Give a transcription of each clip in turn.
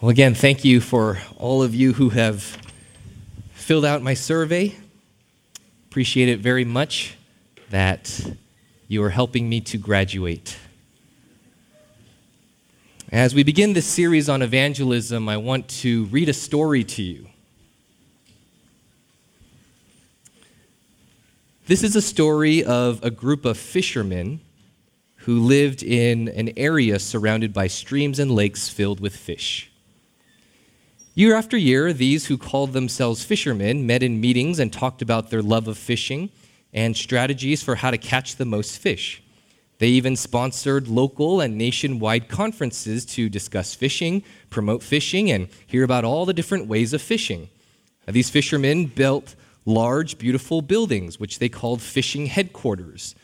Well, again, thank you for all of you who have filled out my survey. Appreciate it very much that you are helping me to graduate. As we begin this series on evangelism, I want to read a story to you. This is a story of a group of fishermen who lived in an area surrounded by streams and lakes filled with fish. Year after year, these who called themselves fishermen met in meetings and talked about their love of fishing and strategies for how to catch the most fish. They even sponsored local and nationwide conferences to discuss fishing, promote fishing, and hear about all the different ways of fishing. These fishermen built large, beautiful buildings, which they called fishing headquarters.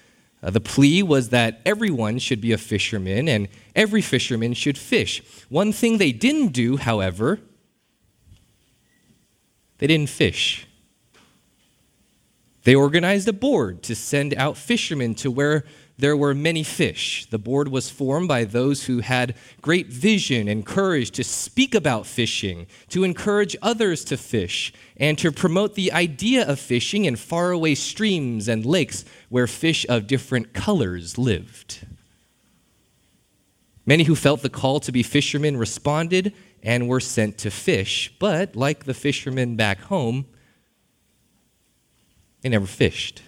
Uh, the plea was that everyone should be a fisherman and every fisherman should fish. One thing they didn't do, however, they didn't fish. They organized a board to send out fishermen to where there were many fish. The board was formed by those who had great vision and courage to speak about fishing, to encourage others to fish, and to promote the idea of fishing in faraway streams and lakes where fish of different colors lived. Many who felt the call to be fishermen responded and were sent to fish. But like the fishermen back home, they never fished.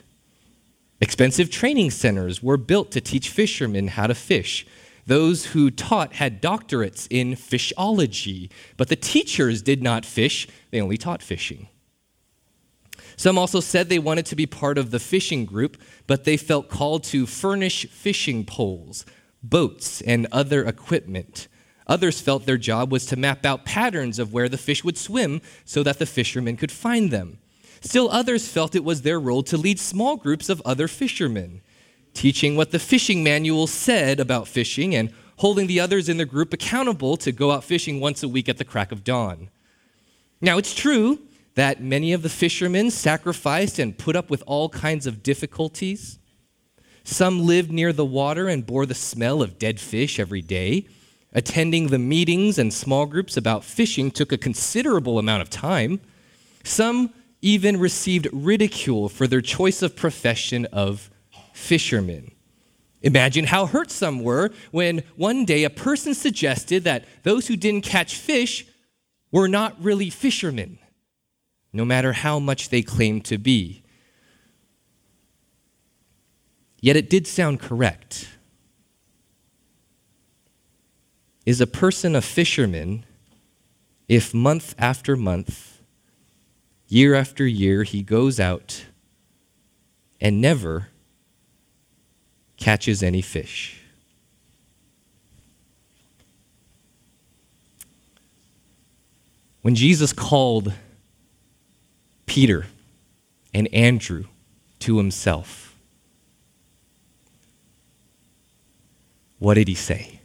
Expensive training centers were built to teach fishermen how to fish. Those who taught had doctorates in fishology, but the teachers did not fish, they only taught fishing. Some also said they wanted to be part of the fishing group, but they felt called to furnish fishing poles, boats, and other equipment. Others felt their job was to map out patterns of where the fish would swim so that the fishermen could find them. Still, others felt it was their role to lead small groups of other fishermen, teaching what the fishing manual said about fishing and holding the others in the group accountable to go out fishing once a week at the crack of dawn. Now, it's true that many of the fishermen sacrificed and put up with all kinds of difficulties. Some lived near the water and bore the smell of dead fish every day. Attending the meetings and small groups about fishing took a considerable amount of time. Some even received ridicule for their choice of profession of fishermen. Imagine how hurt some were when one day a person suggested that those who didn't catch fish were not really fishermen, no matter how much they claimed to be. Yet it did sound correct. Is a person a fisherman if month after month, year after year, he goes out and never catches any fish? When Jesus called Peter and Andrew to himself, what did he say?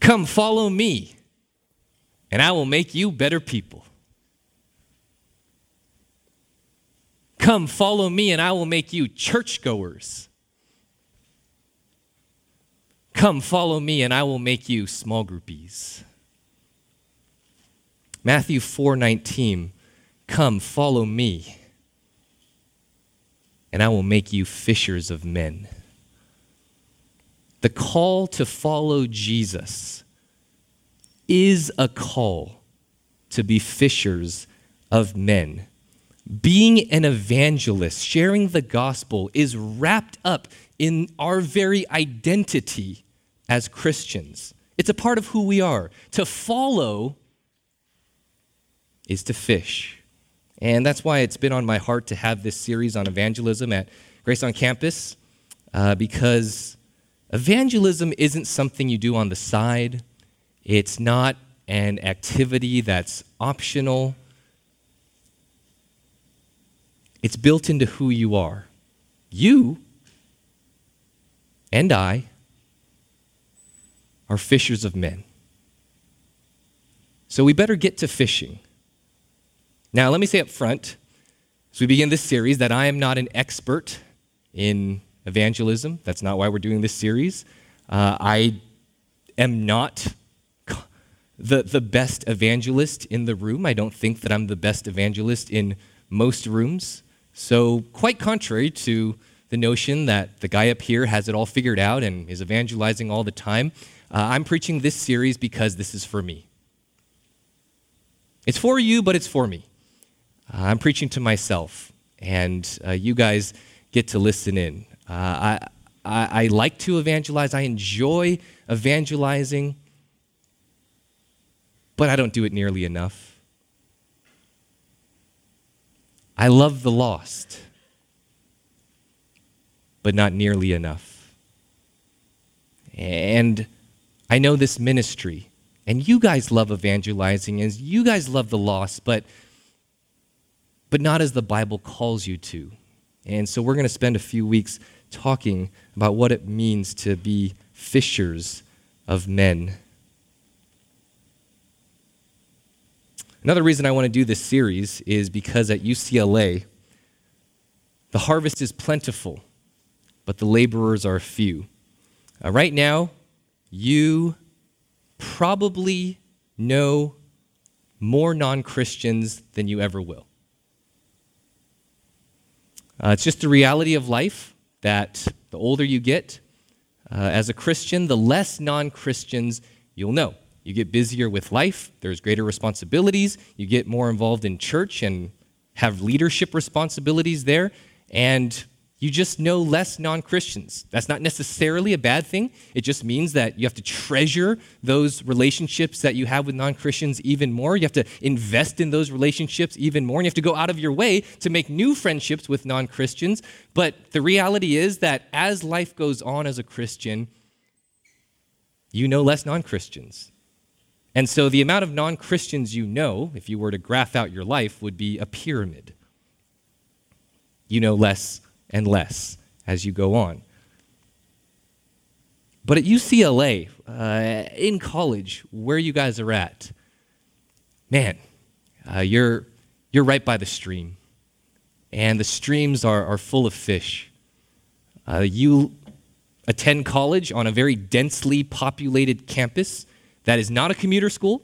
Come, follow me, and I will make you better people. Come, follow me, and I will make you churchgoers. Come, follow me, and I will make you small groupies. Matthew 4:19 Come, follow me, and I will make you fishers of men. The call to follow Jesus is a call to be fishers of men. Being an evangelist, sharing the gospel, is wrapped up in our very identity as Christians. It's a part of who we are. To follow is to fish. And that's why it's been on my heart to have this series on evangelism at Grace on Campus, uh, because Evangelism isn't something you do on the side, it's not an activity that's optional. It's built into who you are. You and I are fishers of men. So we better get to fishing. Now, let me say up front, as we begin this series, that I am not an expert in evangelism. That's not why we're doing this series. Uh, I am not the, the best evangelist in the room. I don't think that I'm the best evangelist in most rooms. So, quite contrary to the notion that the guy up here has it all figured out and is evangelizing all the time, uh, I'm preaching this series because this is for me. It's for you, but it's for me. Uh, I'm preaching to myself, and uh, you guys get to listen in. Uh, I, I, I like to evangelize, I enjoy evangelizing but I don't do it nearly enough. I love the lost, but not nearly enough. And I know this ministry, and you guys love evangelizing, and you guys love the lost, but, but not as the Bible calls you to. And so we're going to spend a few weeks talking about what it means to be fishers of men. Another reason I want to do this series is because at UCLA, the harvest is plentiful, but the laborers are few. Uh, right now, you probably know more non Christians than you ever will. Uh, it's just the reality of life that the older you get uh, as a Christian, the less non Christians you'll know. You get busier with life, there's greater responsibilities, you get more involved in church and have leadership responsibilities there, and you just know less non Christians. That's not necessarily a bad thing. It just means that you have to treasure those relationships that you have with non Christians even more. You have to invest in those relationships even more. And you have to go out of your way to make new friendships with non Christians. But the reality is that as life goes on as a Christian, you know less non Christians. And so the amount of non Christians you know, if you were to graph out your life, would be a pyramid. You know less and less as you go on. But at UCLA, uh, in college, where you guys are at, man, uh, you're, you're right by the stream. And the streams are, are full of fish. Uh, you attend college on a very densely populated campus that is not a commuter school.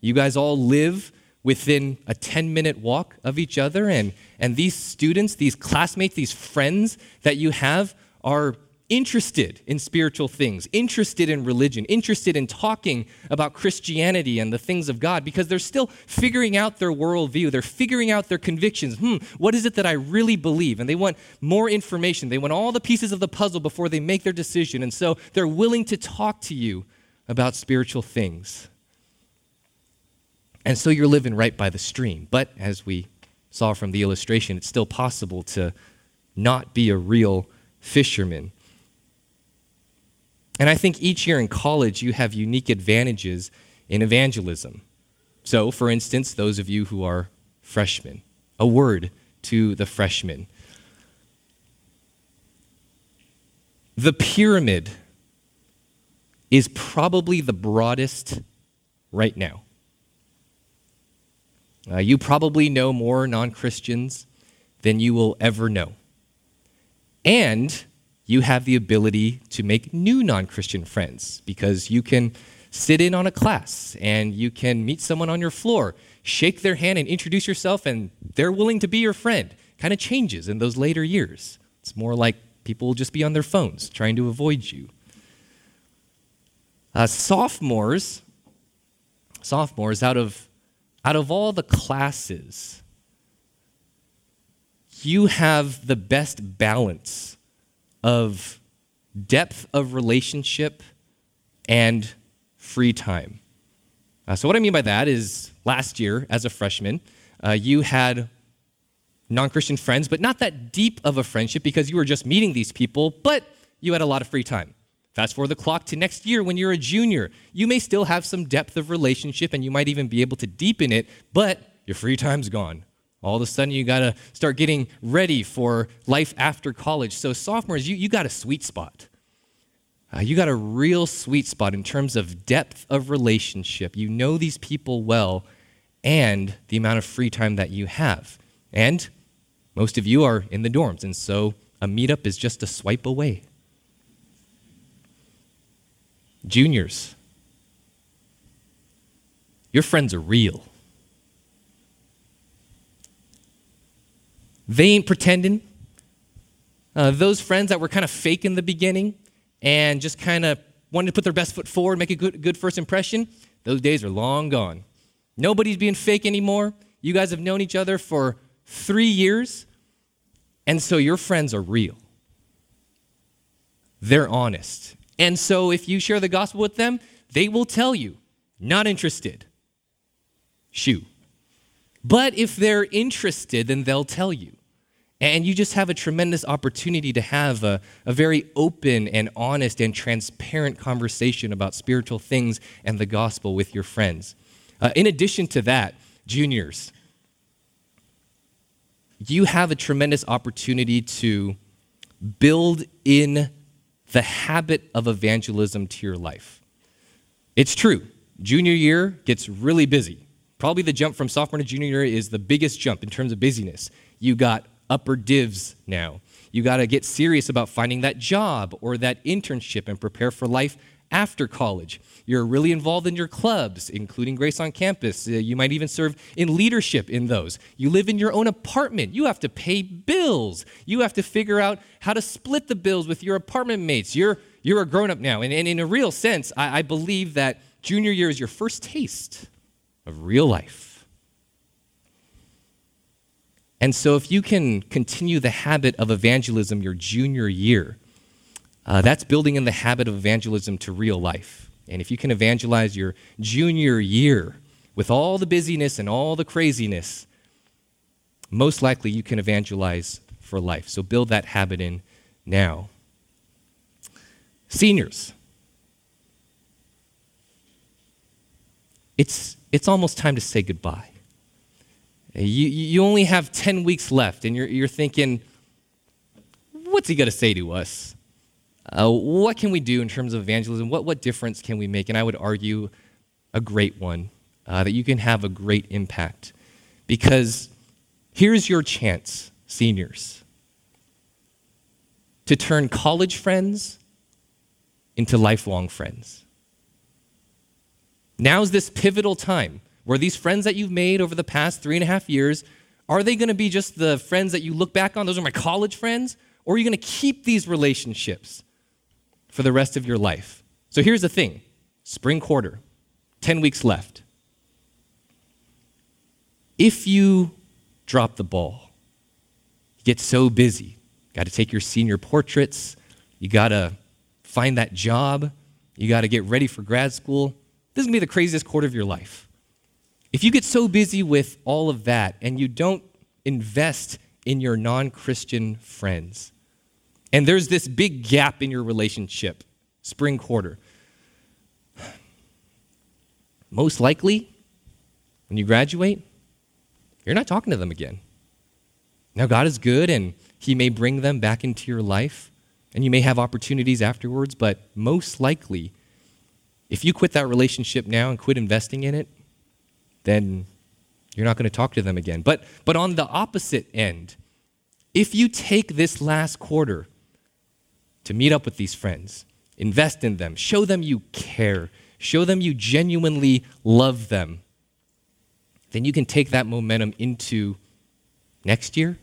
You guys all live within a 10 minute walk of each other. And, and these students, these classmates, these friends that you have are interested in spiritual things, interested in religion, interested in talking about Christianity and the things of God because they're still figuring out their worldview. They're figuring out their convictions. Hmm, what is it that I really believe? And they want more information. They want all the pieces of the puzzle before they make their decision. And so they're willing to talk to you about spiritual things. And so you're living right by the stream. But as we saw from the illustration, it's still possible to not be a real fisherman. And I think each year in college, you have unique advantages in evangelism. So, for instance, those of you who are freshmen, a word to the freshmen. The pyramid is probably the broadest right now. Uh, you probably know more non Christians than you will ever know. And you have the ability to make new non Christian friends because you can sit in on a class and you can meet someone on your floor, shake their hand and introduce yourself, and they're willing to be your friend. Kind of changes in those later years. It's more like people will just be on their phones trying to avoid you. Uh, sophomores, sophomores, out of, out of all the classes, you have the best balance of depth of relationship and free time. Uh, so, what I mean by that is last year, as a freshman, uh, you had non Christian friends, but not that deep of a friendship because you were just meeting these people, but you had a lot of free time. Fast forward the clock to next year when you're a junior. You may still have some depth of relationship and you might even be able to deepen it, but your free time's gone. All of a sudden, you got to start getting ready for life after college. So, sophomores, you, you got a sweet spot. Uh, you got a real sweet spot in terms of depth of relationship. You know these people well and the amount of free time that you have. And most of you are in the dorms, and so a meetup is just a swipe away. Juniors, Your friends are real. They ain't pretending. Uh, those friends that were kind of fake in the beginning and just kind of wanted to put their best foot forward, make a good, good first impression, those days are long gone. Nobody's being fake anymore. You guys have known each other for three years, and so your friends are real. They're honest. And so if you share the gospel with them, they will tell you, not interested. Shoo. But if they're interested, then they'll tell you. And you just have a tremendous opportunity to have a, a very open and honest and transparent conversation about spiritual things and the gospel with your friends. Uh, in addition to that, juniors, you have a tremendous opportunity to build in the habit of evangelism to your life. It's true, junior year gets really busy. Probably the jump from sophomore to junior year is the biggest jump in terms of busyness. You got upper divs now. You got to get serious about finding that job or that internship and prepare for life after college. You're really involved in your clubs, including Grace on Campus. Uh, you might even serve in leadership in those. You live in your own apartment. You have to pay bills. You have to figure out how to split the bills with your apartment mates. You're, you're a grown up now. And, and in a real sense, I, I believe that junior year is your first taste of real life. And so, if you can continue the habit of evangelism your junior year, uh, that's building in the habit of evangelism to real life. And if you can evangelize your junior year with all the busyness and all the craziness, most likely you can evangelize for life. So, build that habit in now. Seniors, it's, it's almost time to say goodbye. You, you only have 10 weeks left, and you're, you're thinking, what's he going to say to us? Uh, what can we do in terms of evangelism? What, what difference can we make? And I would argue a great one, uh, that you can have a great impact. Because here's your chance, seniors, to turn college friends into lifelong friends. Now's this pivotal time where these friends that you've made over the past three and a half years, are they going to be just the friends that you look back on? Those are my college friends? Or are you going to keep these relationships for the rest of your life? So here's the thing spring quarter, 10 weeks left. If you drop the ball, you get so busy, got to take your senior portraits, you got to find that job, you got to get ready for grad school. This is going to be the craziest quarter of your life. If you get so busy with all of that and you don't invest in your non Christian friends, and there's this big gap in your relationship, spring quarter, most likely, when you graduate, you're not talking to them again. Now, God is good and He may bring them back into your life, and you may have opportunities afterwards, but most likely, if you quit that relationship now and quit investing in it, then you're not going to talk to them again. But, but on the opposite end, if you take this last quarter to meet up with these friends, invest in them, show them you care, show them you genuinely love them, then you can take that momentum into next year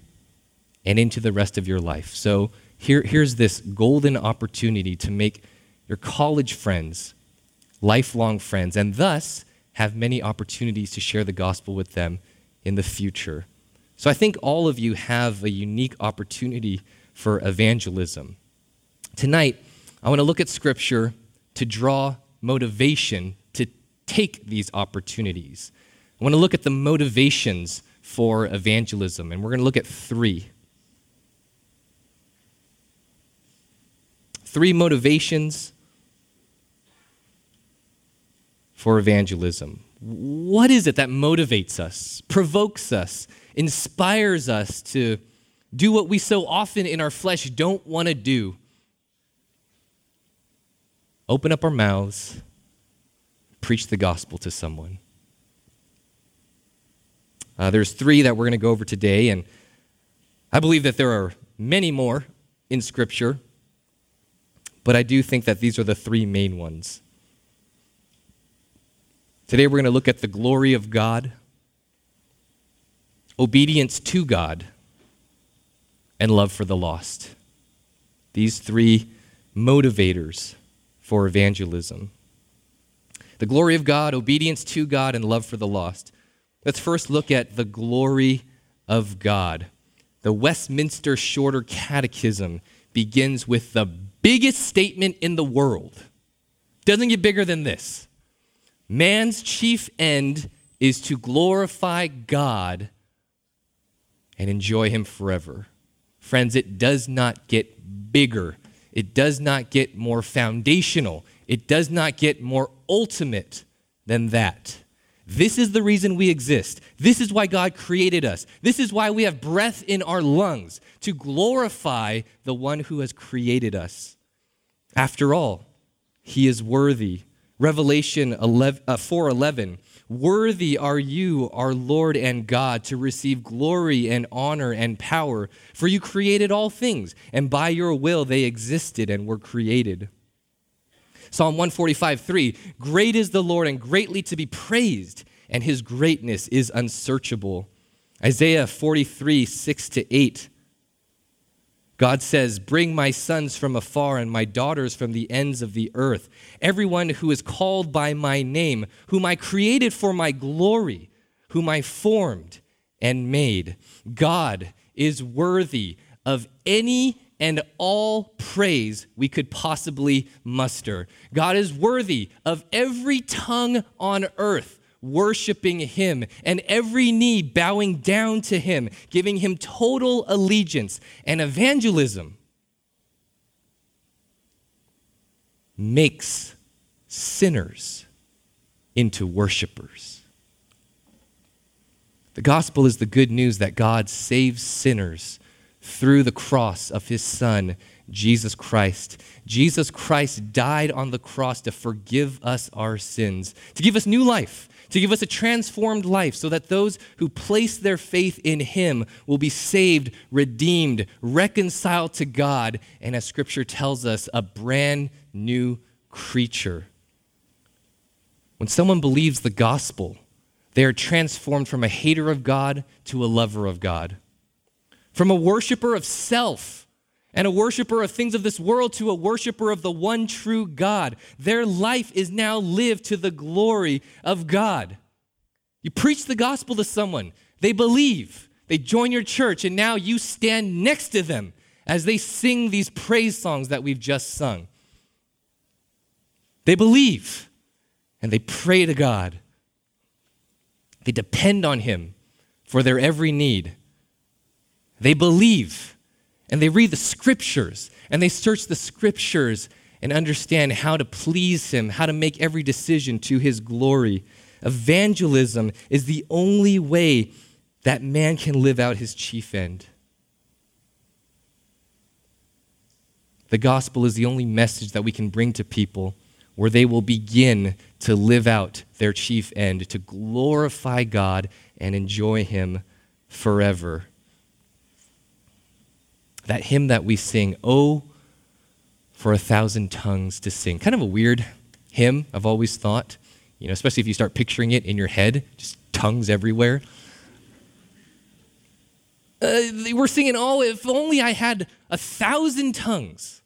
and into the rest of your life. So here, here's this golden opportunity to make your college friends lifelong friends, and thus have many opportunities to share the gospel with them in the future. So I think all of you have a unique opportunity for evangelism. Tonight, I want to look at scripture to draw motivation to take these opportunities. I want to look at the motivations for evangelism, and we're going to look at three. Three motivations for evangelism? What is it that motivates us, provokes us, inspires us to do what we so often in our flesh don't want to do? Open up our mouths, preach the gospel to someone. Uh, there's three that we're going to go over today, and I believe that there are many more in Scripture, but I do think that these are the three main ones. Today we're going to look at the glory of God, obedience to God, and love for the lost. These three motivators for evangelism. The glory of God, obedience to God, and love for the lost. Let's first look at the glory of God. The Westminster Shorter Catechism begins with the biggest statement in the world. Doesn't get bigger than this. Man's chief end is to glorify God and enjoy Him forever. Friends, it does not get bigger. It does not get more foundational. It does not get more ultimate than that. This is the reason we exist. This is why God created us. This is why we have breath in our lungs to glorify the one who has created us. After all, he is worthy. Revelation 4:11 uh, Worthy are you, our Lord and God, to receive glory and honor and power, for you created all things, and by your will they existed and were created. Psalm 145, 3 Great is the Lord and greatly to be praised, and his greatness is unsearchable. Isaiah 43, 6 to 8. God says, Bring my sons from afar and my daughters from the ends of the earth, everyone who is called by my name, whom I created for my glory, whom I formed and made. God is worthy of any and all praise we could possibly muster. God is worthy of every tongue on earth worshiping him and every knee bowing down to him, giving him total allegiance. And evangelism makes sinners into worshipers. The gospel is the good news that God saves sinners through the cross of his Son, Jesus Christ. Jesus Christ died on the cross to forgive us our sins, to give us new life, to give us a transformed life, so that those who place their faith in him will be saved, redeemed, reconciled to God, and as scripture tells us, a brand new creature. When someone believes the gospel, they are transformed from a hater of God to a lover of God from a worshiper of self and a worshiper of things of this world to a worshiper of the one true God. Their life is now lived to the glory of God. You preach the gospel to someone, they believe, they join your church, and now you stand next to them as they sing these praise songs that we've just sung. They believe and they pray to God. They depend on Him for their every need. They believe and they read the scriptures and they search the scriptures and understand how to please Him, how to make every decision to His glory. Evangelism is the only way that man can live out his chief end. The gospel is the only message that we can bring to people where they will begin to live out their chief end, to glorify God and enjoy Him forever that hymn that we sing, Oh, for a thousand tongues to sing. Kind of a weird hymn, I've always thought, you know, especially if you start picturing it in your head, just tongues everywhere. Uh, we're singing, Oh, if only I had a thousand tongues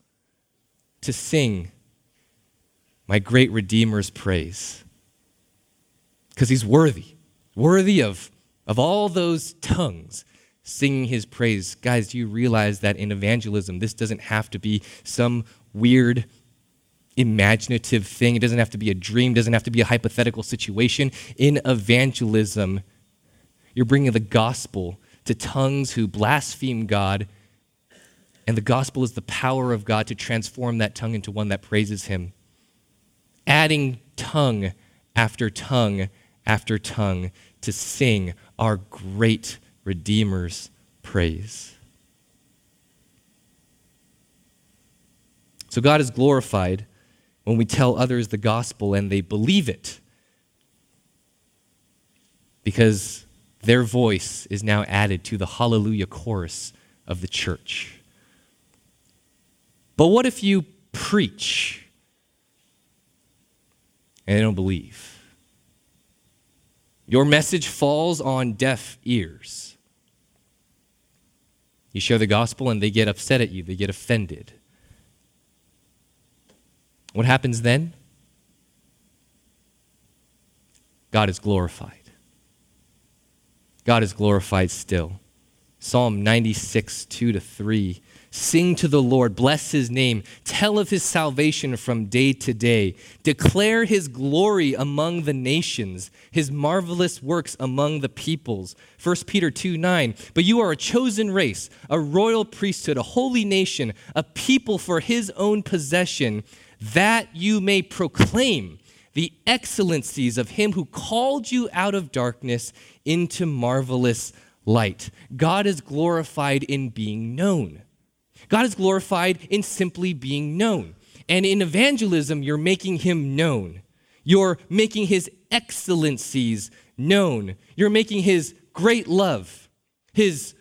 to sing my great Redeemer's praise. Because he's worthy, worthy of, of all those tongues singing his praise. Guys, do you realize that in evangelism, this doesn't have to be some weird, imaginative thing? It doesn't have to be a dream, doesn't have to be a hypothetical situation. In evangelism, you're bringing the gospel to tongues who blaspheme God, and the gospel is the power of God to transform that tongue into one that praises him. Adding tongue after tongue after tongue to sing our great Redeemer's praise. So God is glorified when we tell others the gospel and they believe it because their voice is now added to the hallelujah chorus of the church. But what if you preach and they don't believe? Your message falls on deaf ears. You share the gospel and they get upset at you, they get offended. What happens then? God is glorified. God is glorified still. Psalm 96, 2 to 3 Sing to the Lord, bless his name, tell of his salvation from day to day, declare his glory among the nations, his marvelous works among the peoples. 1 Peter 2 9. But you are a chosen race, a royal priesthood, a holy nation, a people for his own possession, that you may proclaim the excellencies of him who called you out of darkness into marvelous light. God is glorified in being known. God is glorified in simply being known. And in evangelism, you're making him known. You're making his excellencies known. You're making his great love, his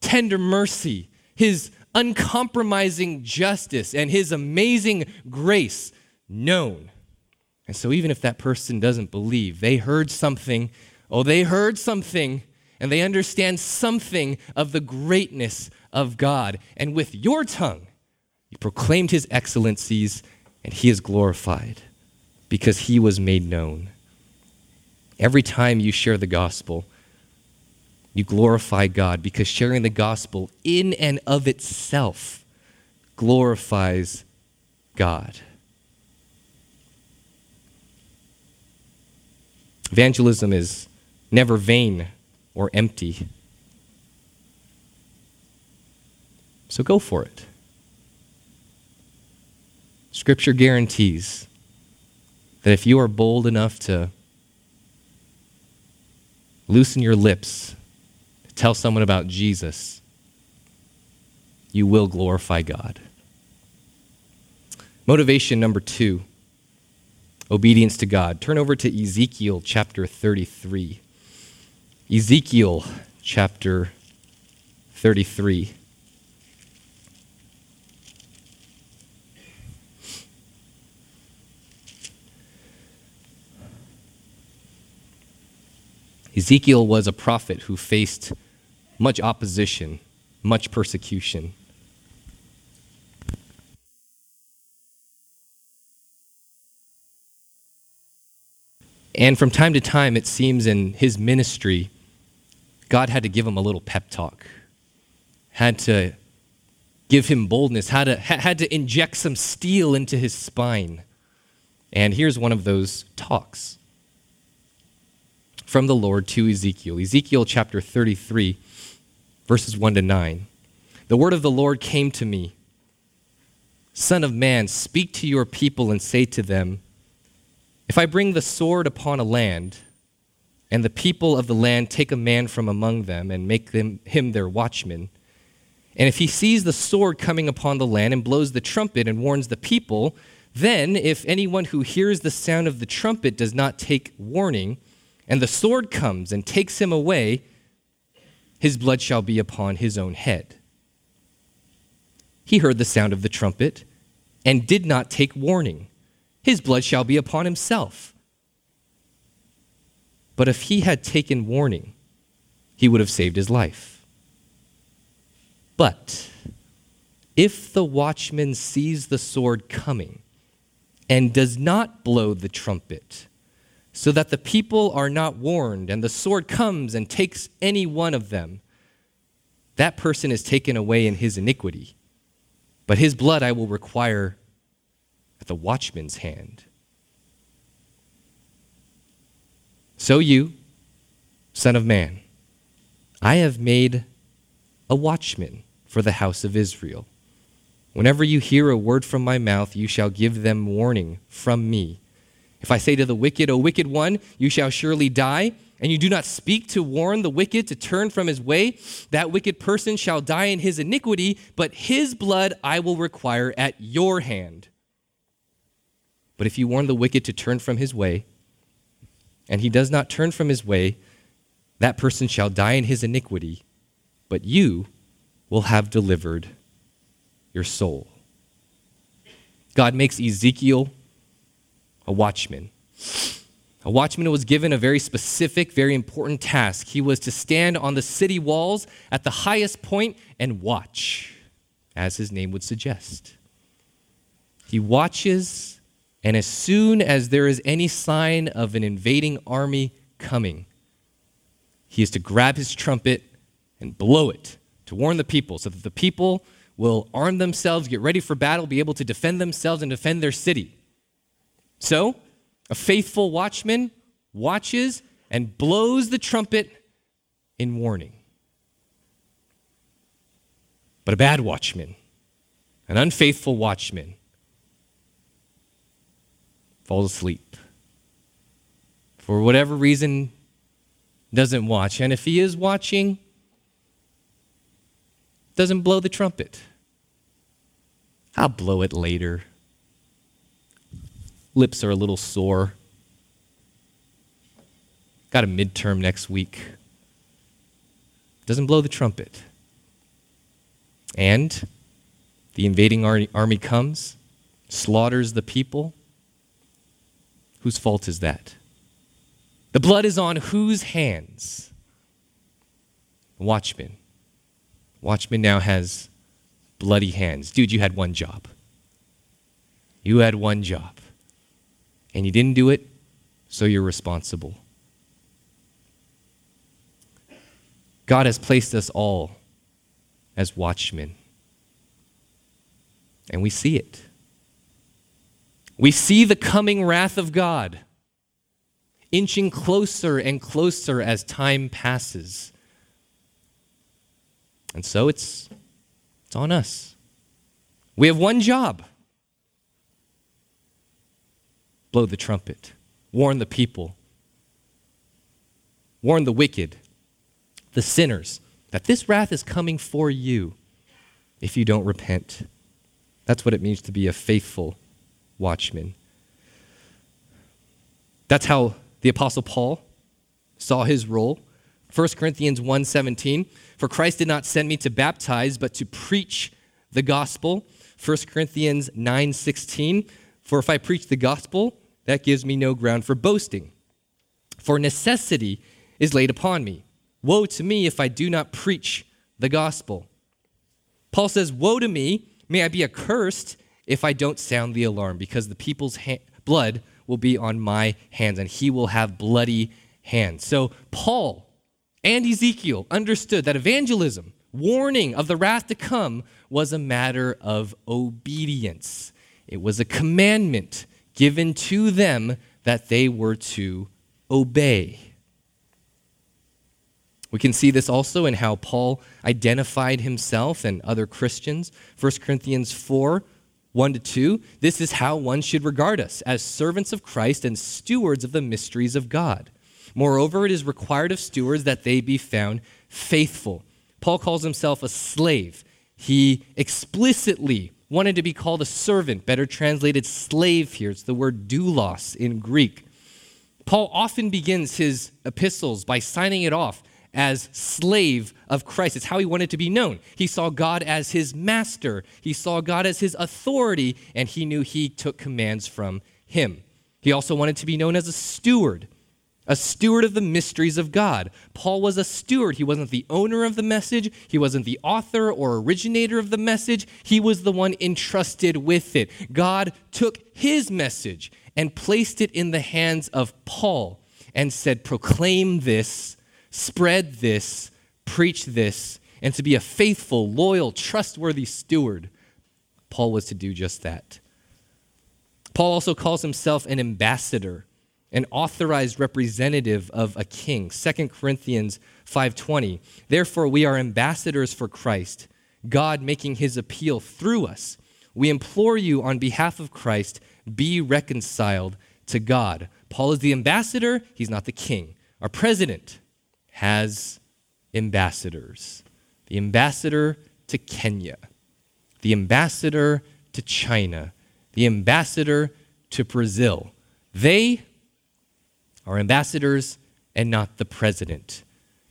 tender mercy, his uncompromising justice, and his amazing grace known. And so, even if that person doesn't believe, they heard something, oh, they heard something, and they understand something of the greatness of God. And with your tongue, you proclaimed his excellencies, and he is glorified because he was made known. Every time you share the gospel, you glorify God because sharing the gospel in and of itself glorifies God. Evangelism is never vain or empty. So go for it. Scripture guarantees that if you are bold enough to loosen your lips, tell someone about Jesus, you will glorify God. Motivation number two obedience to God. Turn over to Ezekiel chapter 33. Ezekiel chapter 33. Ezekiel was a prophet who faced much opposition, much persecution. And from time to time, it seems in his ministry, God had to give him a little pep talk, had to give him boldness, had to, had to inject some steel into his spine. And here's one of those talks from the Lord to Ezekiel. Ezekiel chapter 33, verses 1 to 9. The word of the Lord came to me Son of man, speak to your people and say to them, If I bring the sword upon a land, and the people of the land take a man from among them and make them, him their watchman, and if he sees the sword coming upon the land and blows the trumpet and warns the people, then if anyone who hears the sound of the trumpet does not take warning, and the sword comes and takes him away, his blood shall be upon his own head. He heard the sound of the trumpet and did not take warning. His blood shall be upon himself. But if he had taken warning, he would have saved his life. But if the watchman sees the sword coming and does not blow the trumpet, so that the people are not warned, and the sword comes and takes any one of them, that person is taken away in his iniquity. But his blood I will require at the watchman's hand. So you, Son of Man, I have made a watchman for the house of Israel. Whenever you hear a word from my mouth, you shall give them warning from me. If I say to the wicked, O wicked one, you shall surely die, and you do not speak to warn the wicked to turn from his way, that wicked person shall die in his iniquity, but his blood I will require at your hand. But if you warn the wicked to turn from his way, and he does not turn from his way, that person shall die in his iniquity, but you will have delivered your soul. God makes Ezekiel a watchman, A watchman was given a very specific, very important task. He was to stand on the city walls at the highest point and watch, as his name would suggest. He watches, and as soon as there is any sign of an invading army coming, he is to grab his trumpet and blow it to warn the people so that the people will arm themselves, get ready for battle, be able to defend themselves and defend their city. So, a faithful watchman watches and blows the trumpet in warning. But a bad watchman, an unfaithful watchman, falls asleep. For whatever reason, doesn't watch. And if he is watching, doesn't blow the trumpet. I'll blow it later. Lips are a little sore. Got a midterm next week. Doesn't blow the trumpet. And the invading army comes, slaughters the people. Whose fault is that? The blood is on whose hands? Watchman. Watchman now has bloody hands. Dude, you had one job. You had one job. And you didn't do it, so you're responsible. God has placed us all as watchmen. And we see it. We see the coming wrath of God inching closer and closer as time passes. And so it's, it's on us. We have one job blow the trumpet, warn the people, warn the wicked, the sinners, that this wrath is coming for you if you don't repent. That's what it means to be a faithful watchman. That's how the apostle Paul saw his role. 1 Corinthians 1:17 For Christ did not send me to baptize but to preach the gospel. 1 Corinthians 9:16 For if I preach the gospel that gives me no ground for boasting. For necessity is laid upon me. Woe to me if I do not preach the gospel. Paul says, Woe to me, may I be accursed if I don't sound the alarm, because the people's ha- blood will be on my hands, and he will have bloody hands. So, Paul and Ezekiel understood that evangelism, warning of the wrath to come, was a matter of obedience. It was a commandment given to them that they were to obey. We can see this also in how Paul identified himself and other Christians. 1 Corinthians 4 1 to 2. This is how one should regard us as servants of Christ and stewards of the mysteries of God. Moreover, it is required of stewards that they be found faithful. Paul calls himself a slave. He explicitly wanted to be called a servant, better translated slave here. It's the word doulos in Greek. Paul often begins his epistles by signing it off as slave of Christ. It's how he wanted to be known. He saw God as his master, he saw God as his authority, and he knew he took commands from him. He also wanted to be known as a steward, a steward of the mysteries of God. Paul was a steward. He wasn't the owner of the message, he wasn't the author or originator of the message. He was the one entrusted with it. God took his message and placed it in the hands of Paul and said, Proclaim this spread this, preach this, and to be a faithful, loyal, trustworthy steward, Paul was to do just that. Paul also calls himself an ambassador, an authorized representative of a king. 2 Corinthians 5:20. Therefore we are ambassadors for Christ, God making his appeal through us. We implore you on behalf of Christ, be reconciled to God. Paul is the ambassador, he's not the king. Our president, has ambassadors the ambassador to Kenya, the ambassador to China, the ambassador to Brazil. They are ambassadors and not the president.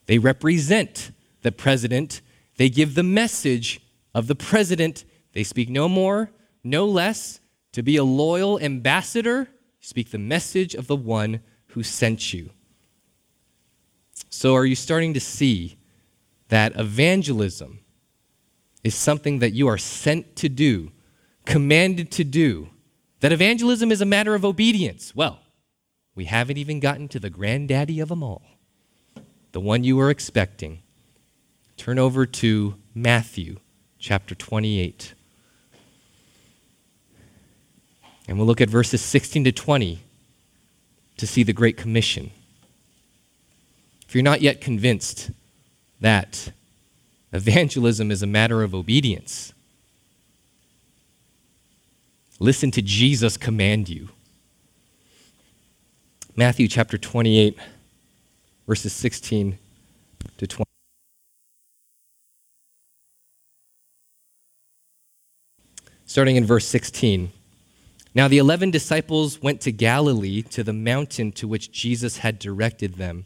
They represent the president, they give the message of the president. They speak no more, no less. To be a loyal ambassador, speak the message of the one who sent you. So, are you starting to see that evangelism is something that you are sent to do, commanded to do? That evangelism is a matter of obedience? Well, we haven't even gotten to the granddaddy of them all, the one you were expecting. Turn over to Matthew chapter 28. And we'll look at verses 16 to 20 to see the Great Commission. If you're not yet convinced that evangelism is a matter of obedience, listen to Jesus command you. Matthew chapter 28, verses 16 to 20. Starting in verse 16. Now the eleven disciples went to Galilee to the mountain to which Jesus had directed them.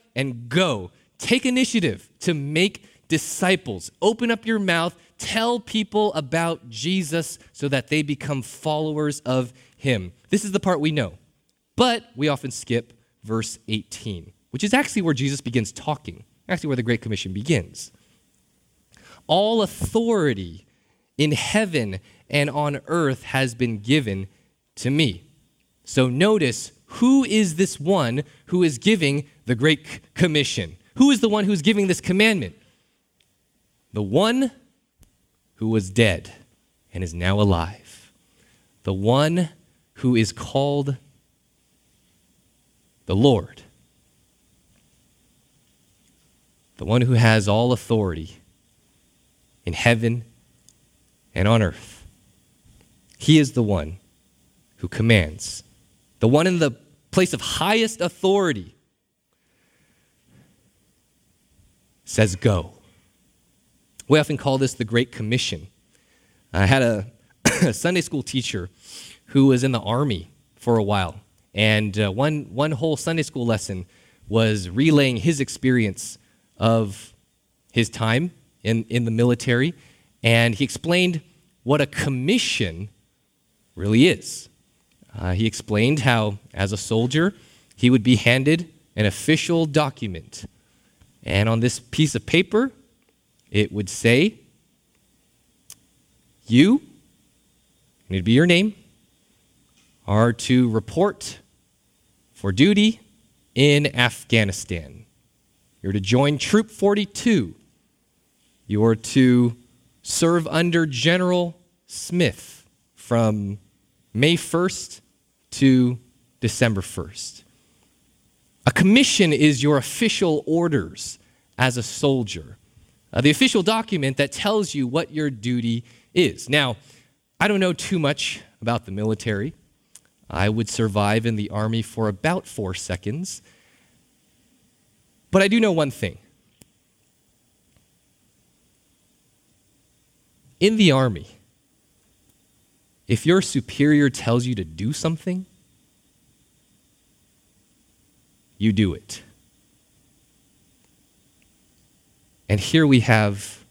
and go. Take initiative to make disciples. Open up your mouth, tell people about Jesus so that they become followers of him. This is the part we know. But we often skip verse 18, which is actually where Jesus begins talking, actually, where the Great Commission begins. All authority in heaven and on earth has been given to me. So notice who is this one who is giving the Great Commission? Who is the one who's giving this commandment? The one who was dead and is now alive. The one who is called the Lord. The one who has all authority in heaven and on earth. He is the one who commands, the one in the place of highest authority says, Go. We often call this the Great Commission. I had a, a Sunday school teacher who was in the Army for a while, and uh, one, one whole Sunday school lesson was relaying his experience of his time in, in the military, and he explained what a commission really is. Uh, he explained how, as a soldier, he would be handed an official document and on this piece of paper, it would say, You, and it'd be your name, are to report for duty in Afghanistan. You're to join Troop 42. You're to serve under General Smith from May 1st to December 1st. A commission is your official orders as a soldier, uh, the official document that tells you what your duty is. Now, I don't know too much about the military. I would survive in the army for about four seconds. But I do know one thing. In the army, if your superior tells you to do something, you do it. And here we have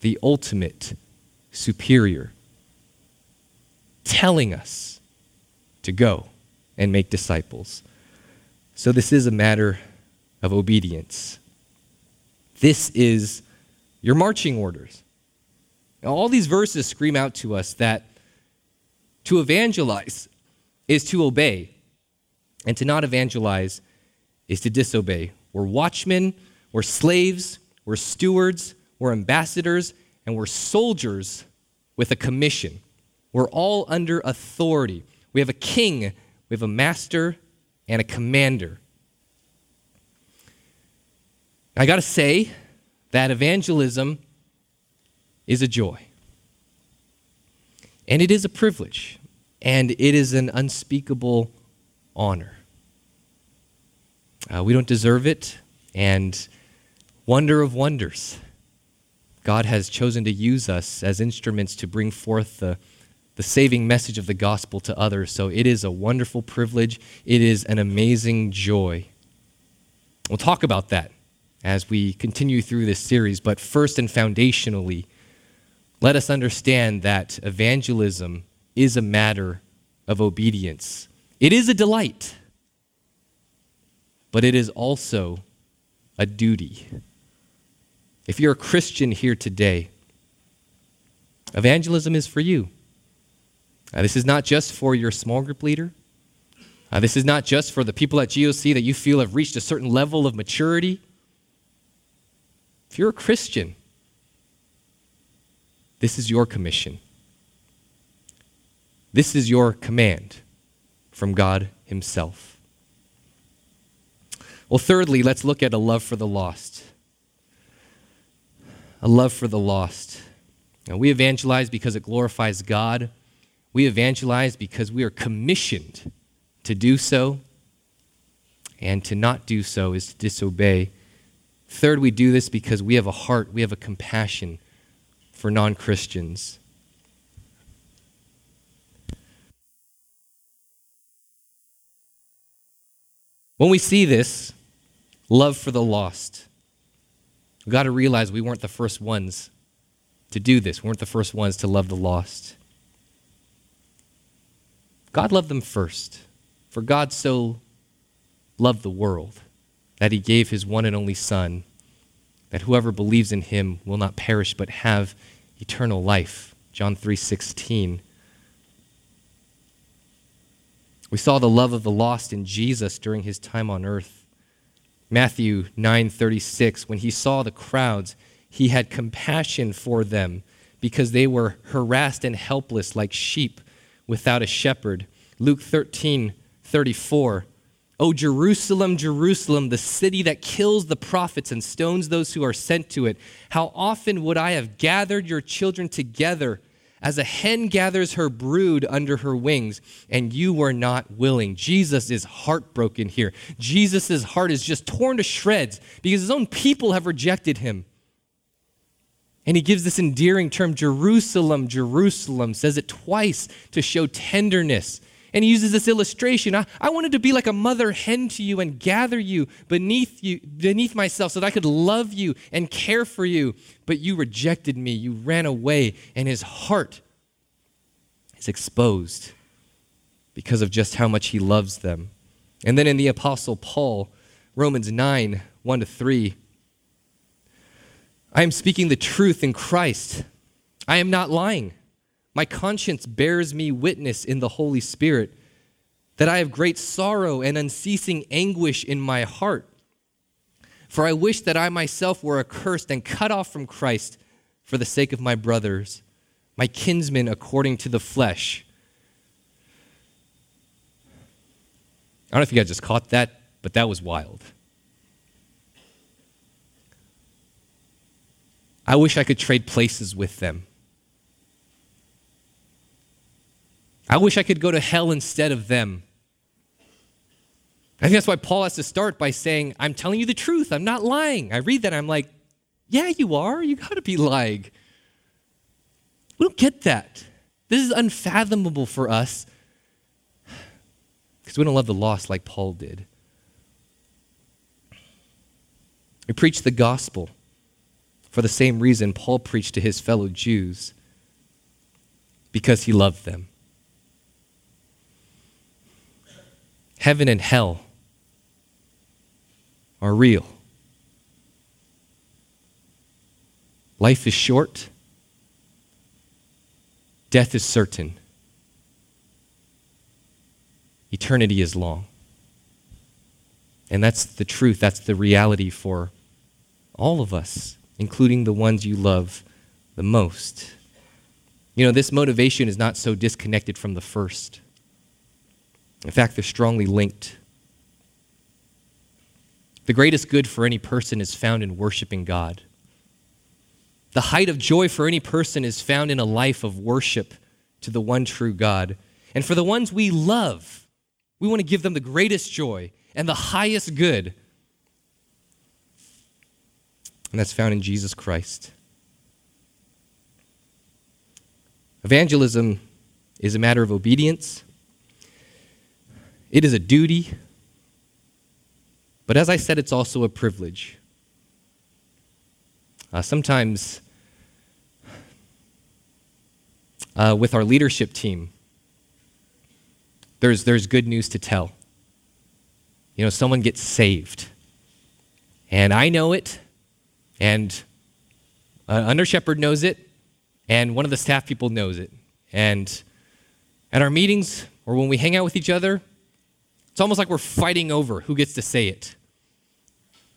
the ultimate superior telling us to go and make disciples. So, this is a matter of obedience. This is your marching orders. Now, all these verses scream out to us that to evangelize is to obey, and to not evangelize is to disobey. We're watchmen, we're slaves, we're stewards, we're ambassadors, and we're soldiers with a commission. We're all under authority. We have a king, we have a master, and a commander. I got to say that evangelism is a joy. And it is a privilege. And it is an unspeakable honor. Uh, we don't deserve it. And wonder of wonders, God has chosen to use us as instruments to bring forth the, the saving message of the gospel to others. So it is a wonderful privilege. It is an amazing joy. We'll talk about that as we continue through this series. But first and foundationally, let us understand that evangelism is a matter of obedience. It is a delight, but it is also a duty. If you're a Christian here today, evangelism is for you. Now, this is not just for your small group leader. Uh, this is not just for the people at GOC that you feel have reached a certain level of maturity. If you're a Christian, this is your commission. This is your command from God Himself. Well, thirdly, let's look at a love for the lost. A love for the lost. Now, we evangelize because it glorifies God. We evangelize because we are commissioned to do so, and to not do so is to disobey. Third, we do this because we have a heart, we have a compassion for non Christians. When we see this, love for the lost, we've got to realize we weren't the first ones to do this. We weren't the first ones to love the lost. God loved them first. For God so loved the world that he gave his one and only Son, that whoever believes in him will not perish but have eternal life. John 3:16. We saw the love of the lost in Jesus during his time on earth. Matthew 9:36 when he saw the crowds, he had compassion for them because they were harassed and helpless like sheep without a shepherd. Luke 13:34 O Jerusalem, Jerusalem, the city that kills the prophets and stones those who are sent to it, how often would I have gathered your children together as a hen gathers her brood under her wings, and you were not willing. Jesus is heartbroken here. Jesus' heart is just torn to shreds because his own people have rejected him. And he gives this endearing term, Jerusalem, Jerusalem, says it twice to show tenderness and he uses this illustration. I, I wanted to be like a mother hen to you and gather you beneath you beneath myself so that I could love you and care for you. But you rejected me. You ran away, and his heart is exposed because of just how much he loves them. And then in the Apostle Paul, Romans 9, 1 to 3. I am speaking the truth in Christ. I am not lying. My conscience bears me witness in the Holy Spirit that I have great sorrow and unceasing anguish in my heart. For I wish that I myself were accursed and cut off from Christ for the sake of my brothers, my kinsmen according to the flesh. I don't know if you guys just caught that, but that was wild. I wish I could trade places with them. I wish I could go to hell instead of them. I think that's why Paul has to start by saying, I'm telling you the truth. I'm not lying. I read that. I'm like, yeah, you are. You got to be lying. We don't get that. This is unfathomable for us because we don't love the lost like Paul did. We preach the gospel for the same reason Paul preached to his fellow Jews because he loved them. Heaven and hell are real. Life is short, death is certain, eternity is long. And that's the truth, that's the reality for all of us, including the ones you love the most. You know, this motivation is not so disconnected from the first. In fact, they're strongly linked. The greatest good for any person is found in worshiping God. The height of joy for any person is found in a life of worship to the one true God. And for the ones we love, we want to give them the greatest joy and the highest good. And that's found in Jesus Christ. Evangelism is a matter of obedience, it is a duty, but as I said, it's also a privilege. Uh, sometimes, uh, with our leadership team, there's, there's good news to tell. You know, someone gets saved. And I know it, and uh, under shepherd knows it, and one of the staff people knows it. And at our meetings or when we hang out with each other, it's almost like we're fighting over who gets to say it.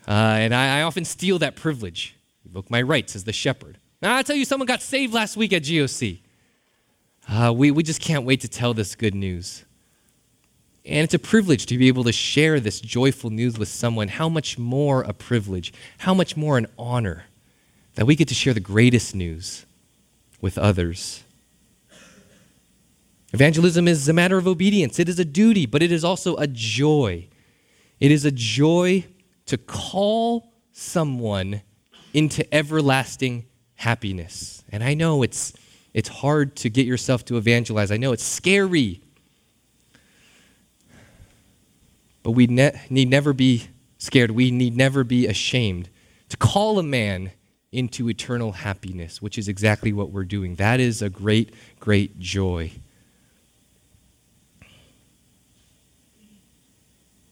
Uh, and I, I, often steal that privilege, invoke my rights as the shepherd. Now, I tell you, someone got saved last week at GOC. Uh, we, we just can't wait to tell this good news. And it's a privilege to be able to share this joyful news with someone. How much more a privilege, how much more an honor that we get to share the greatest news with others. Evangelism is a matter of obedience, it is a duty, but it is also a joy. It is a joy to call someone into everlasting happiness. And I know it's, it's hard to get yourself to evangelize, I know it's scary. But we ne- need never be scared. We need never be ashamed to call a man into eternal happiness, which is exactly what we're doing. That is a great, great joy.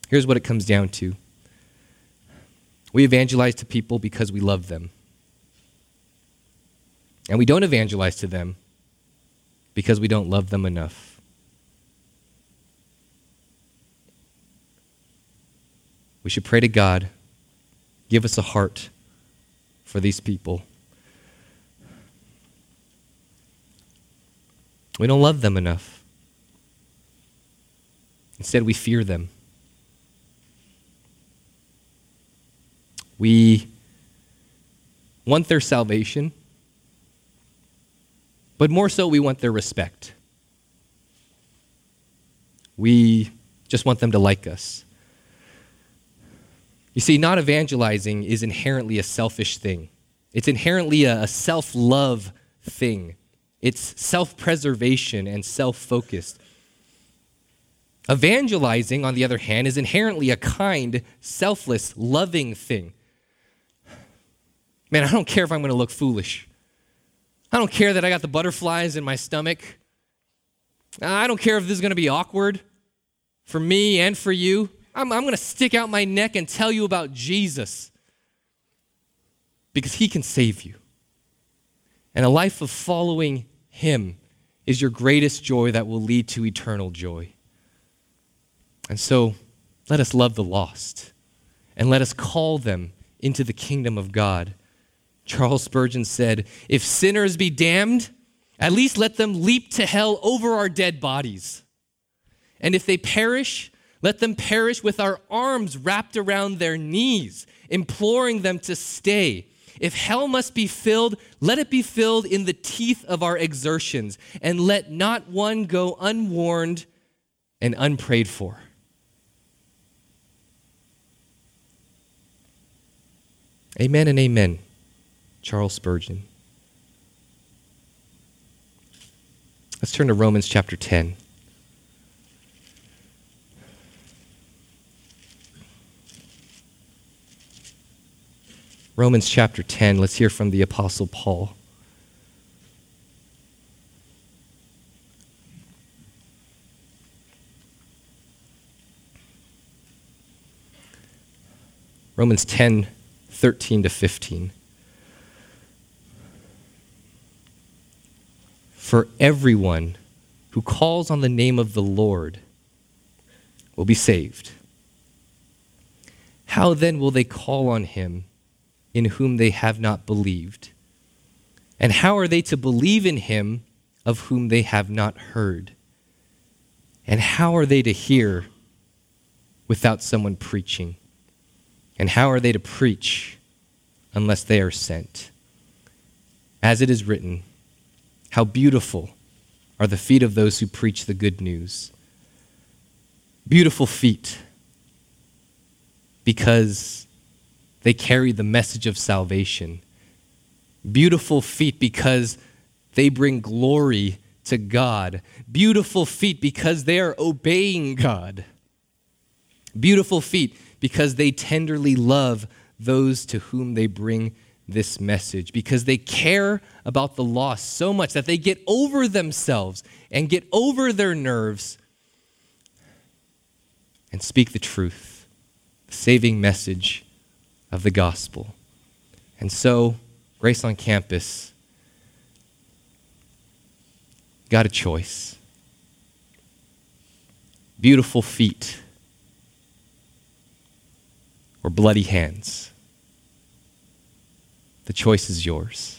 Here's what it comes down to we evangelize to people because we love them. And we don't evangelize to them because we don't love them enough. We should pray to God, give us a heart for these people. We don't love them enough. Instead, we fear them. We want their salvation, but more so, we want their respect. We just want them to like us. You see, not evangelizing is inherently a selfish thing, it's inherently a, self love thing. It's self preservation and self focused. Evangelizing, on the other hand, is inherently a kind, selfless, loving thing. Man, I don't care if I'm going to look foolish. I don't care that I got the butterflies in my stomach. I don't care if this is going to be awkward for me and for you. I'm, I'm going to stick out my neck and tell you about Jesus because he can save you. And a life of following him is your greatest joy that will lead to eternal joy. And so let us love the lost and let us call them into the kingdom of God. Charles Spurgeon said, If sinners be damned, at least let them leap to hell over our dead bodies. And if they perish, let them perish with our arms wrapped around their knees, imploring them to stay. If hell must be filled, let it be filled in the teeth of our exertions, and let not one go unwarned and unprayed for. Amen and amen. Charles Spurgeon. Let's turn to Romans chapter 10. Romans chapter 10, let's hear from the Apostle Paul. Romans 10, 13 to 15. For everyone who calls on the name of the Lord will be saved. How then will they call on him? in whom they have not believed? And how are they to believe in him of whom they have not heard? And how are they to hear without someone preaching? And how are they to preach unless they are sent? As it is written, how beautiful are the feet of those who preach the good news. Beautiful feet because they carry the message of salvation. Beautiful feet because they bring glory to God. Beautiful feet because they are obeying God. Beautiful feet because they tenderly love those to whom they bring this message, because they care about the lost so much that they get over themselves and get over their nerves and speak the truth, the saving message of the gospel. And so, Grace on Campus got a choice. Beautiful feet or bloody hands. The choice is yours.